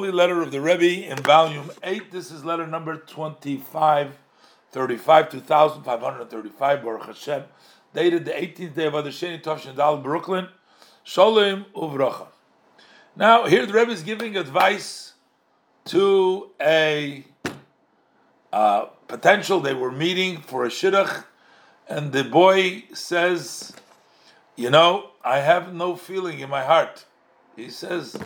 Holy letter of the Rebbe in volume 8. This is letter number 2535, 2535, Baruch Hashem, dated the 18th day of Adar Sheni Toshin Dal, Brooklyn. Sholem Uvracha. Now, here the Rebbe is giving advice to a uh, potential. They were meeting for a shidduch, and the boy says, You know, I have no feeling in my heart. He says,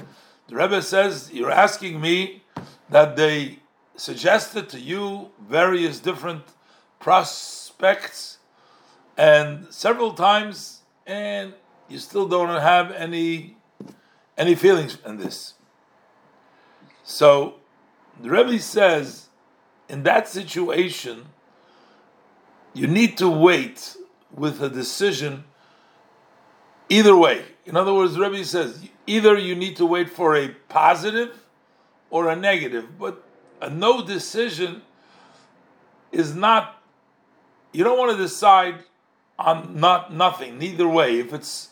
the Rebbe says, You're asking me that they suggested to you various different prospects and several times, and you still don't have any any feelings in this. So the Rebbe says, in that situation, you need to wait with a decision either way. In other words, Rebbe says either you need to wait for a positive or a negative, but a no decision is not. You don't want to decide on not nothing. Neither way. If it's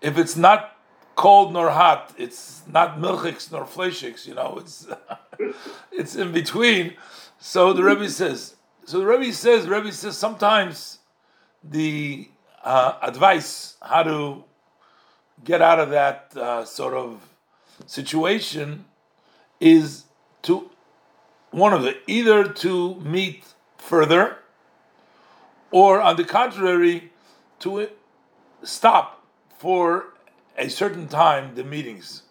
if it's not cold nor hot, it's not milchiks nor fleshiks. You know, it's it's in between. So the Rebbe says. So the Rebbe says. Rebbe says sometimes the uh, advice how to get out of that uh, sort of situation is to one of the either to meet further or on the contrary to stop for a certain time the meetings.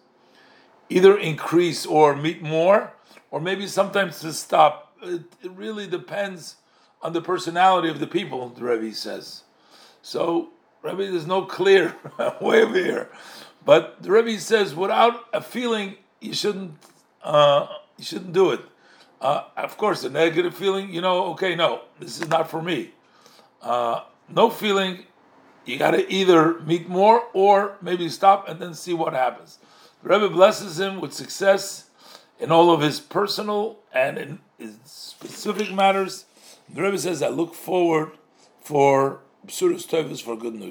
Either increase or meet more or maybe sometimes to stop. It, really depends on the personality of the people the Rebbe says. So Rebbe, there's no clear way over here. But the Rebbe says, without a feeling, you shouldn't, uh, you shouldn't do it. Uh, of course, a negative feeling, you know, okay, no, this is not for me. Uh, no feeling, you got to either meet more or maybe stop and then see what happens. The Rebbe blesses him with success in all of his personal and in his specific matters. The Rebbe says, I look forward for B'suras Tovas for good news.